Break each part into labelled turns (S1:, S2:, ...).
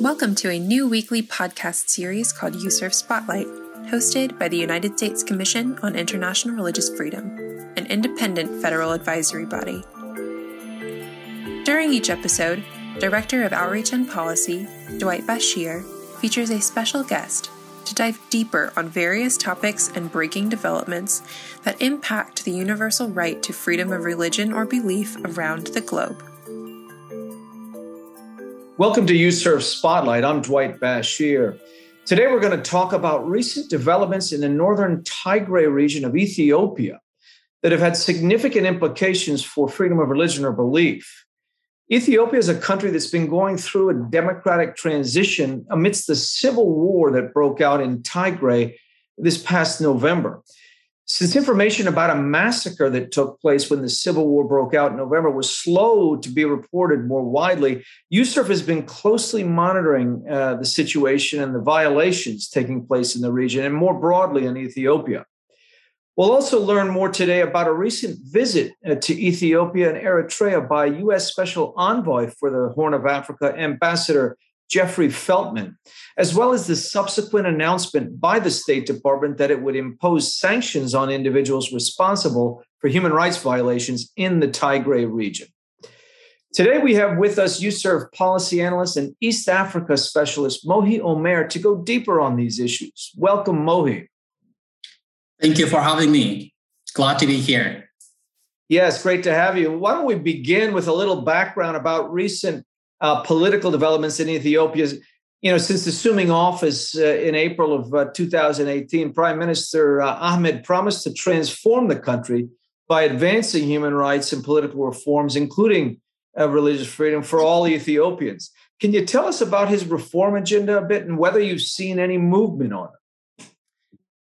S1: Welcome to a new weekly podcast series called USCIRF Spotlight, hosted by the United States Commission on International Religious Freedom, an independent federal advisory body. During each episode, Director of Outreach and Policy, Dwight Bashir, features a special guest to dive deeper on various topics and breaking developments that impact the universal right to freedom of religion or belief around the globe.
S2: Welcome to USCIRF Spotlight. I'm Dwight Bashir. Today we're going to talk about recent developments in the northern Tigray region of Ethiopia that have had significant implications for freedom of religion or belief. Ethiopia is a country that's been going through a democratic transition amidst the civil war that broke out in Tigray this past November. Since information about a massacre that took place when the Civil War broke out in November was slow to be reported more widely, USCIRF has been closely monitoring uh, the situation and the violations taking place in the region and more broadly in Ethiopia. We'll also learn more today about a recent visit uh, to Ethiopia and Eritrea by U.S. Special Envoy for the Horn of Africa, Ambassador Jeffrey Feltman, as well as the subsequent announcement by the State Department that it would impose sanctions on individuals responsible for human rights violations in the Tigray region. Today, we have with us USCIRF policy analyst and East Africa specialist Mohi Omer to go deeper on these issues. Welcome, Mohi.
S3: Thank you for having me. Glad to be here.
S2: Yes, great to have you. Why don't we begin with a little background about recent uh, political developments in Ethiopia. You know, since assuming office uh, in April of uh, 2018, Prime Minister uh, Ahmed promised to transform the country by advancing human rights and political reforms, including uh, religious freedom for all Ethiopians. Can you tell us about his reform agenda a bit and whether you've seen any movement on it?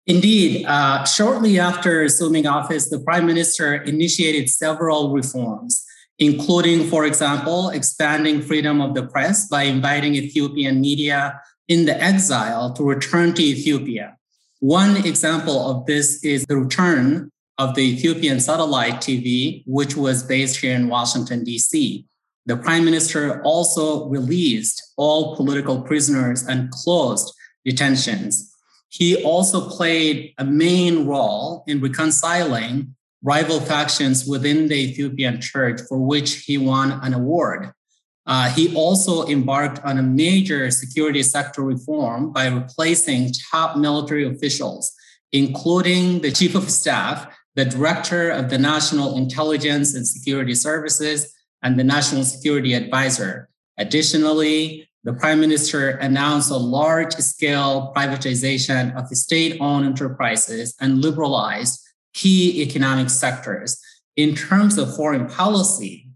S3: Indeed. Uh, shortly after assuming office, the prime minister initiated several reforms including, for example, expanding freedom of the press by inviting Ethiopian media in the exile to return to Ethiopia. One example of this is the return of the Ethiopian satellite TV, which was based here in Washington, D.C. The prime minister also released all political prisoners and closed detentions. He also played a main role in reconciling rival factions within the Ethiopian church for which he won an award. Uh, he also embarked on a major security sector reform by replacing top military officials, including the chief of staff, the director of the National Intelligence and Security Services, and the National Security Advisor. Additionally, the prime minister announced a large scale privatization of the state owned enterprises and liberalized key economic sectors. In terms of foreign policy,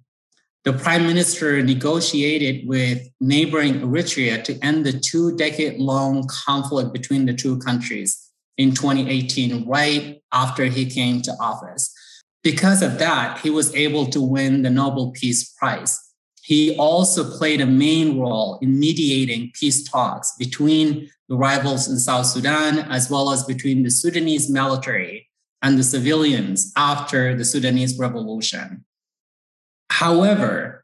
S3: the prime minister negotiated with neighboring Eritrea to end the two decade long conflict between the two countries in 2018, right after he came to office. Because of that, he was able to win the Nobel Peace Prize. He also played a main role in mediating peace talks between the rivals in South Sudan, as well as between the Sudanese military and the civilians after the Sudanese revolution. However,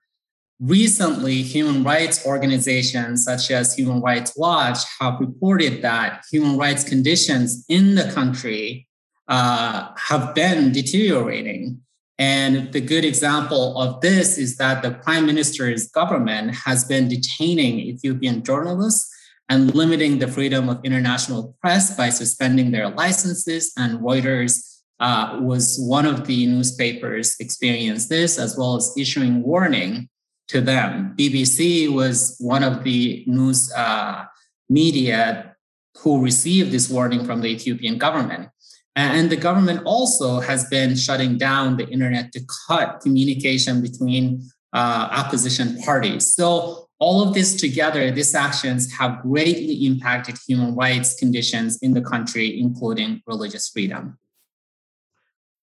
S3: recently, human rights organizations such as Human Rights Watch have reported that human rights conditions in the country uh, have been deteriorating. And the good example of this is that the prime minister's government has been detaining Ethiopian journalists and limiting the freedom of international press by suspending their licenses. And Reuters uh, was one of the newspapers experienced this, as well as issuing warning to them. BBC was one of the news uh, media who received this warning from the Ethiopian government. And the government also has been shutting down the internet to cut communication between uh, opposition parties. So all of this together, these actions have greatly impacted human rights conditions in the country, including religious freedom.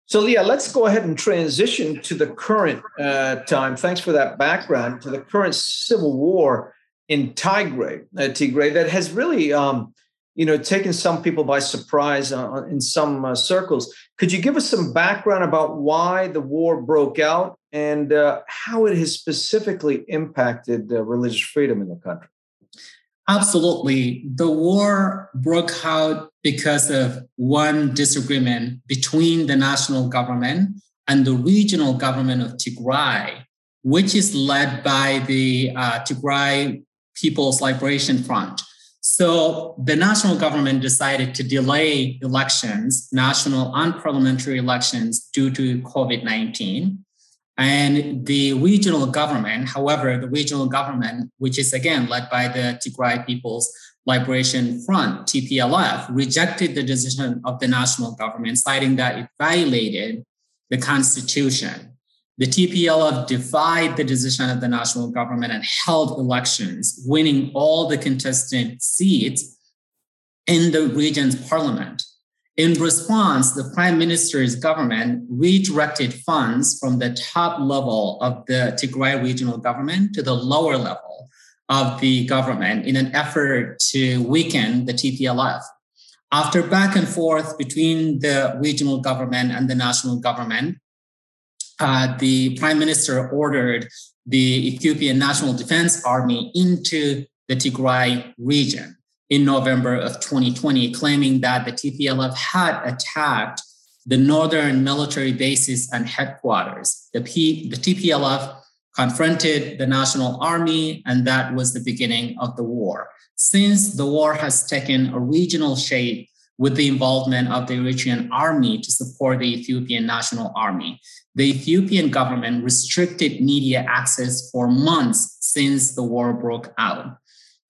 S2: So, Leah, let's go ahead and transition to the current uh, time. Thanks for that background to the current civil war in Tigray, uh, Tigray that has really, um, you know, taken some people by surprise uh, in some uh, circles. Could you give us some background about why the war broke out and uh, how it has specifically impacted religious freedom in the country?
S3: Absolutely. The war broke out because of one disagreement between the national government and the regional government of Tigray, which is led by the uh, Tigray People's Liberation Front. So the national government decided to delay elections, national and parliamentary elections, due to COVID 19. And the regional government, however, the regional government, which is again led by the Tigray People's Liberation Front, TPLF, rejected the decision of the national government, citing that it violated the constitution. The TPLF defied the decision of the national government and held elections, winning all the contested seats in the region's parliament. In response, the prime minister's government redirected funds from the top level of the Tigray regional government to the lower level of the government in an effort to weaken the TPLF. After back and forth between the regional government and the national government, uh, the prime minister ordered the Ethiopian National Defense Army into the Tigray region in November of 2020, claiming that the TPLF had attacked the northern military bases and headquarters. The, P, the TPLF confronted the National Army, and that was the beginning of the war. Since the war has taken a regional shape with the involvement of the Eritrean army to support the Ethiopian National Army. The Ethiopian government restricted media access for months since the war broke out.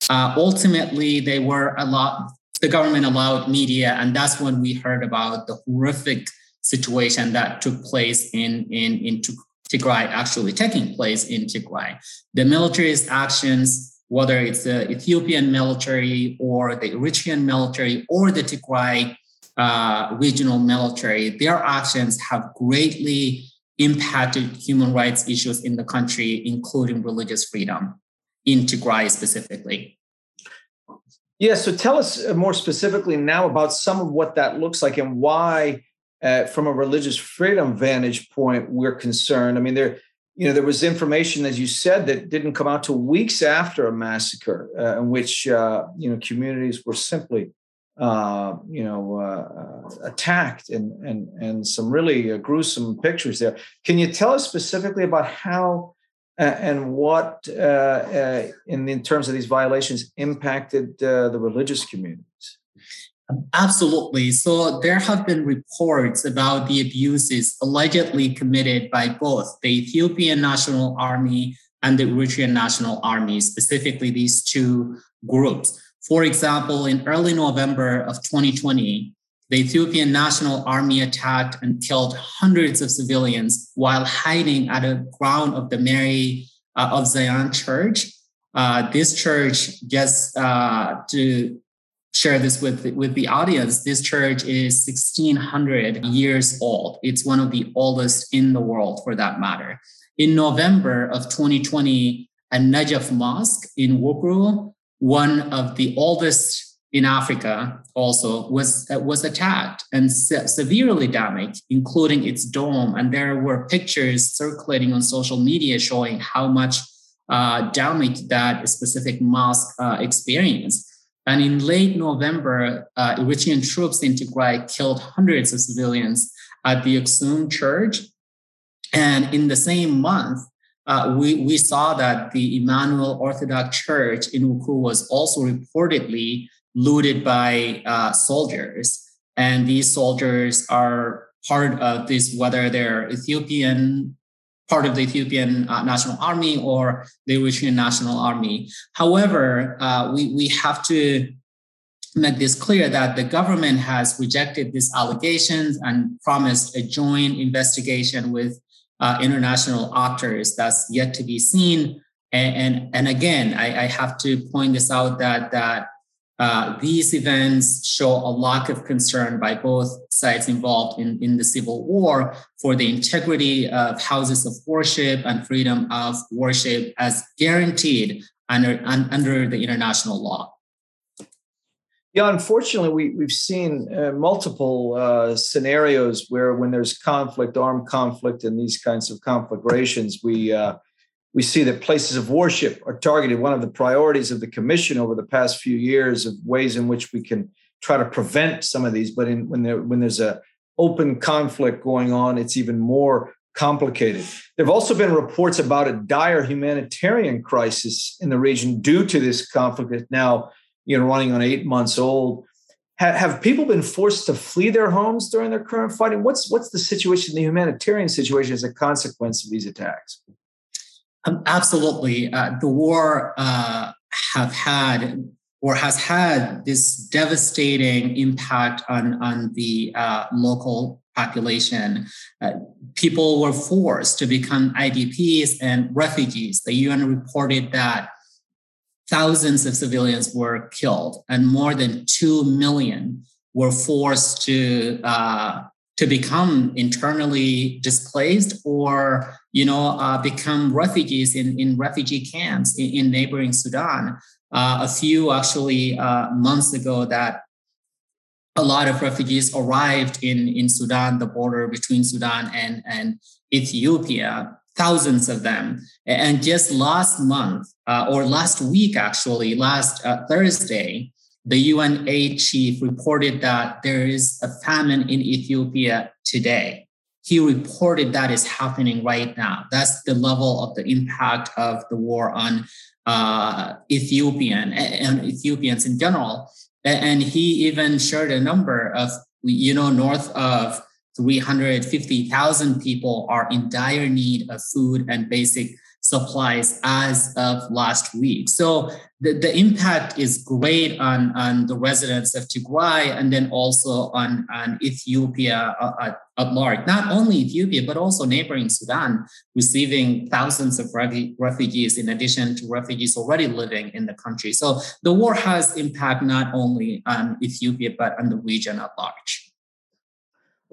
S3: Uh, ultimately, they were allowed, the government allowed media, and that's when we heard about the horrific situation that took place in, in, in Tigray, actually taking place in Tigray. The military's actions, whether it's the Ethiopian military or the Eritrean military or the Tigray uh, regional military, their actions have greatly impacted human rights issues in the country, including religious freedom in Tigray specifically.
S2: Yeah, so tell us uh, more specifically now about some of what that looks like and why, uh, from a religious freedom vantage point, we're concerned. I mean, there, you know, there was information, as you said, that didn't come out till weeks after a massacre, uh, in which uh, you know communities were simply, uh, you know, uh, attacked, and and and some really gruesome pictures there. Can you tell us specifically about how? And what, uh, uh, in, in terms of these violations, impacted uh, the religious communities?
S3: Absolutely. So there have been reports about the abuses allegedly committed by both the Ethiopian National Army and the Eritrean National Army, specifically these two groups. For example, in early November of 2020, the Ethiopian National Army attacked and killed hundreds of civilians while hiding at the ground of the Mary uh, of Zion Church. Uh, this church, just uh, to share this with, with the audience, this church is 1600 years old. It's one of the oldest in the world for that matter. In November of 2020, a Najaf Mosque in Wuqru, one of the oldest in Africa also was uh, was attacked and se- severely damaged, including its dome. And there were pictures circulating on social media showing how much uh, damage that specific mosque uh, experienced. And in late November, uh, Eritrean troops in Tigray killed hundreds of civilians at the Aksum church. And in the same month, uh, we, we saw that the Emmanuel Orthodox Church in Wuqru was also reportedly looted by uh, soldiers. And these soldiers are part of this, whether they're Ethiopian, part of the Ethiopian uh, National Army or the Eritrean National Army. However, uh, we, we have to make this clear that the government has rejected these allegations and promised a joint investigation with uh, international actors that's yet to be seen. And, and, and again, I, I, have to point this out that, that uh, these events show a lack of concern by both sides involved in, in the civil war for the integrity of houses of worship and freedom of worship as guaranteed under, under the international law.
S2: Yeah, unfortunately, we, we've seen uh, multiple uh, scenarios where when there's conflict, armed conflict, and these kinds of conflagrations, we uh, We see that places of worship are targeted. One of the priorities of the commission over the past few years of ways in which we can try to prevent some of these. But in, when there when there's a open conflict going on, it's even more complicated. There have also been reports about a dire humanitarian crisis in the region due to this conflict that's now you know running on eight months old. Have, have people been forced to flee their homes during their current fighting? What's what's the situation, the humanitarian situation, as a consequence of these attacks?
S3: Um, absolutely, uh, the war uh, have had or has had this devastating impact on on the uh, local population. Uh, people were forced to become IDPs and refugees. The UN reported that thousands of civilians were killed and more than 2 million were forced to uh, to become internally displaced or you know uh, become refugees in, in refugee camps in, in neighboring sudan uh, a few actually uh, months ago that a lot of refugees arrived in, in sudan the border between sudan and, and ethiopia thousands of them. And just last month, uh, or last week, actually, last uh, Thursday, the UNA chief reported that there is a famine in Ethiopia today. He reported that is happening right now. That's the level of the impact of the war on uh, Ethiopian and Ethiopians in general. And he even shared a number of, you know, north of 350,000 people are in dire need of food and basic supplies as of last week. So the, the impact is great on, on the residents of Tigray and then also on, on Ethiopia uh, at, at large. Not only Ethiopia, but also neighboring Sudan, receiving thousands of refugees in addition to refugees already living in the country. So the war has impact not only on Ethiopia, but on the region at large.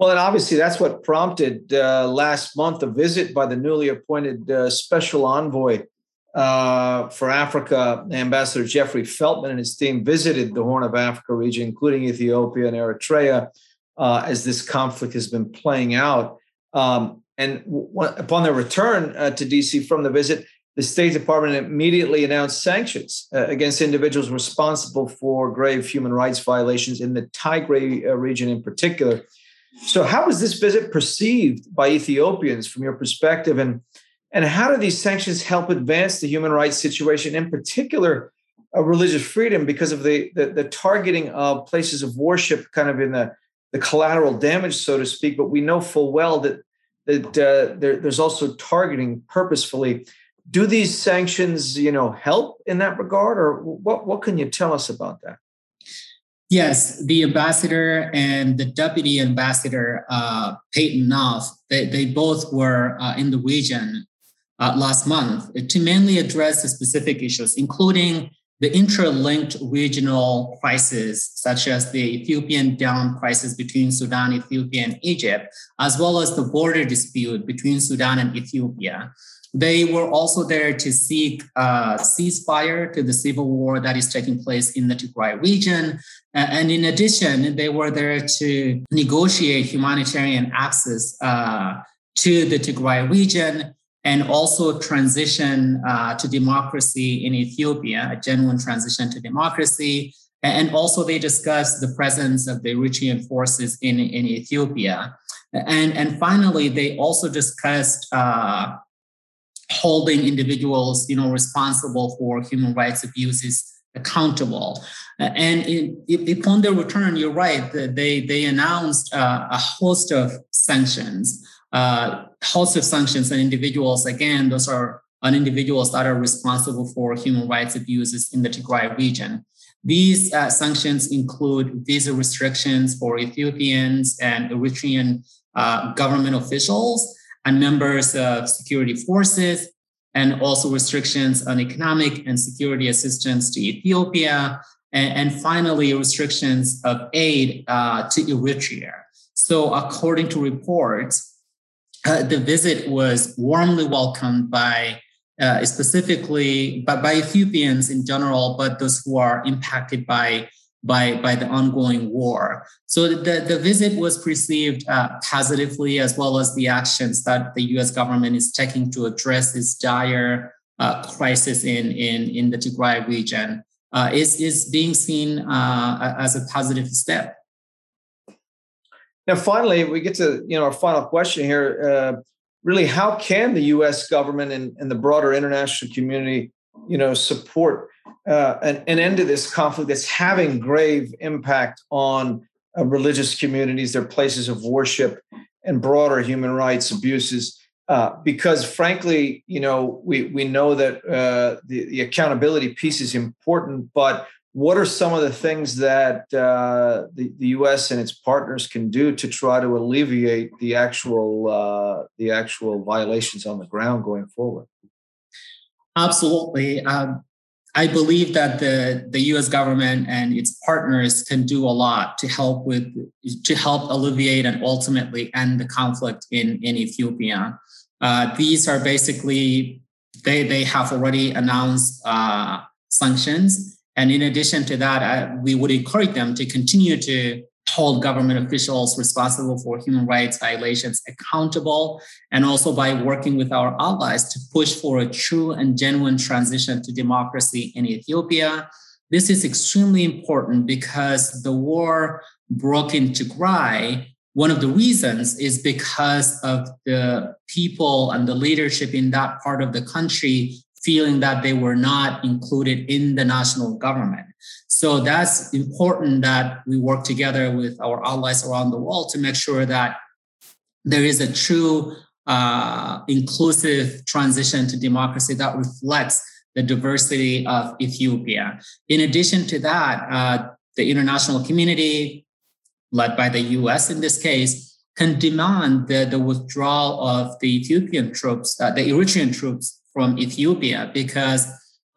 S2: Well, and obviously that's what prompted uh, last month a visit by the newly appointed uh, special envoy uh, for Africa, Ambassador Jeffrey Feltman and his team visited the Horn of Africa region, including Ethiopia and Eritrea, uh, as this conflict has been playing out. Um, and w- upon their return uh, to DC from the visit, the State Department immediately announced sanctions uh, against individuals responsible for grave human rights violations in the Tigray region in particular. So, how was this visit perceived by Ethiopians from your perspective, and and how do these sanctions help advance the human rights situation, in particular, uh, religious freedom, because of the, the, the targeting of places of worship, kind of in the the collateral damage, so to speak. But we know full well that that uh, there, there's also targeting purposefully. Do these sanctions, you know, help in that regard, or what? What can you tell us about that?
S3: Yes, the ambassador and the deputy ambassador, uh, Payton Knopf, they, they both were uh, in the region uh, last month to mainly address the specific issues, including the interlinked regional crises, such as the Ethiopian dam crisis between Sudan, Ethiopia, and Egypt, as well as the border dispute between Sudan and Ethiopia. They were also there to seek a ceasefire to the civil war that is taking place in the Tigray region. And in addition, they were there to negotiate humanitarian access uh, to the Tigray region and also transition uh, to democracy in Ethiopia, a genuine transition to democracy. And also, they discussed the presence of the Eritrean forces in, in Ethiopia. And, and finally, they also discussed uh, holding individuals, you know, responsible for human rights abuses accountable. And in, upon their return, you're right, they, they announced uh, a host of sanctions, uh, of sanctions on individuals. Again, those are on individuals that are responsible for human rights abuses in the Tigray region. These uh, sanctions include visa restrictions for Ethiopians and Eritrean uh, government officials, and members of security forces, and also restrictions on economic and security assistance to Ethiopia, and, and finally, restrictions of aid uh, to Eritrea. So, according to reports, uh, the visit was warmly welcomed by uh, specifically by, by Ethiopians in general, but those who are impacted by by, by the ongoing war. So the, the visit was perceived uh, positively, as well as the actions that the US government is taking to address this dire uh, crisis in, in, in the Tigray region, uh, is, is being seen as a positive step.
S2: Now, finally, we get to you know our final question here. Uh, really, how can the U.S. government and, and the broader international community, you know, support uh, an, an, end to this conflict that's having grave impact on uh, religious communities, their places of worship, and broader human rights abuses. Uh, because frankly, you know, we we know that uh, the, the accountability piece is important, but what are some of the things that uh, the, the U.S. and its partners can do to try to alleviate the actual uh, the actual violations on the ground going forward?
S3: Absolutely. Um, I believe that the, the U.S. government and its partners can do a lot to help with to help alleviate and ultimately end the conflict in in Ethiopia. Uh, these are basically they they have already announced uh, sanctions, and in addition to that, uh, we would encourage them to continue to hold government officials responsible for human rights violations accountable, and also by working with our allies to push for a true and genuine transition to democracy in Ethiopia. This is extremely important because the war broke in Tigray. One of the reasons is because of the people and the leadership in that part of the country feeling that they were not included in the national government. So that's important that we work together with our allies around the world to make sure that there is a true uh, inclusive transition to democracy that reflects the diversity of Ethiopia. In addition to that, uh, the international community, led by the US in this case, can demand the, the withdrawal of the Ethiopian troops, uh, the Eritrean troops from Ethiopia, because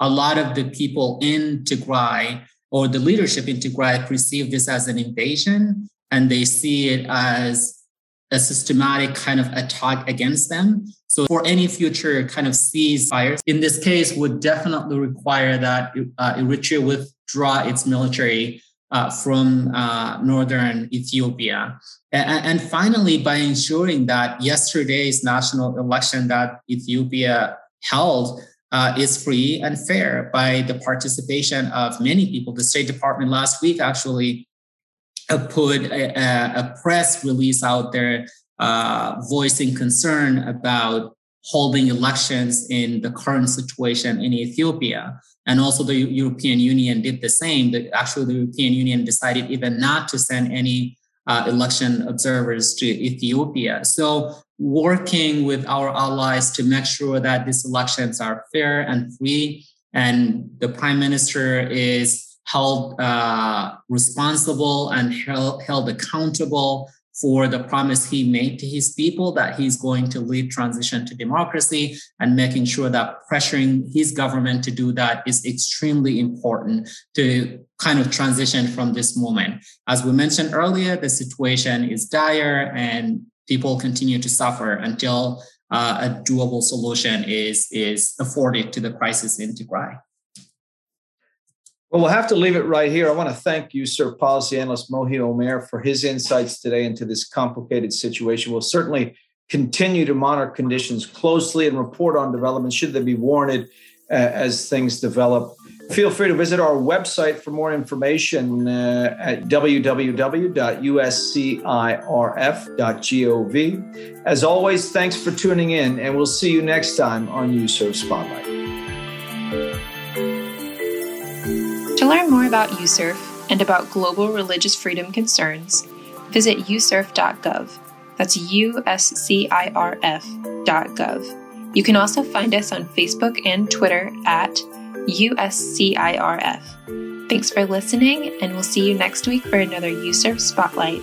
S3: a lot of the people in Tigray or the leadership in Tigray perceive this as an invasion and they see it as a systematic kind of attack against them. So for any future kind of ceasefires, in this case, would definitely require that uh, Eritrea withdraw its military uh, from uh, northern Ethiopia. And, and, finally, by ensuring that yesterday's national election that Ethiopia held uh, is free and fair by the participation of many people. The State Department last week actually uh, put a, a, press release out there uh, voicing concern about holding elections in the current situation in Ethiopia. And also, the European Union did the same. Actually, the European Union decided even not to send any uh, election observers to Ethiopia. So working with our allies to make sure that these elections are fair and free, and the prime minister is held uh, responsible and held, held accountable for the promise he made to his people that he's going to lead transition to democracy and making sure that pressuring his government to do that is extremely important to kind of transition from this moment. As we mentioned earlier, the situation is dire and people continue to suffer until uh, a doable solution is, is afforded to the crisis in Tigray.
S2: Well, we'll have to leave it right here. I want to thank you, Sir policy analyst Mohi Omer for his insights today into this complicated situation. We'll certainly continue to monitor conditions closely and report on developments should they be warranted uh, as things develop. Feel free to visit our website for more information uh, at www.uscirf.gov. As always, thanks for tuning in, and we'll see you next time on USCIRF Spotlight.
S1: To learn more about USCIRF and about global religious freedom concerns, visit uscirf.gov. That's uscirf.gov. You can also find us on Facebook and Twitter at USCIRF. Thanks for listening, and we'll see you next week for another USCIRF Spotlight.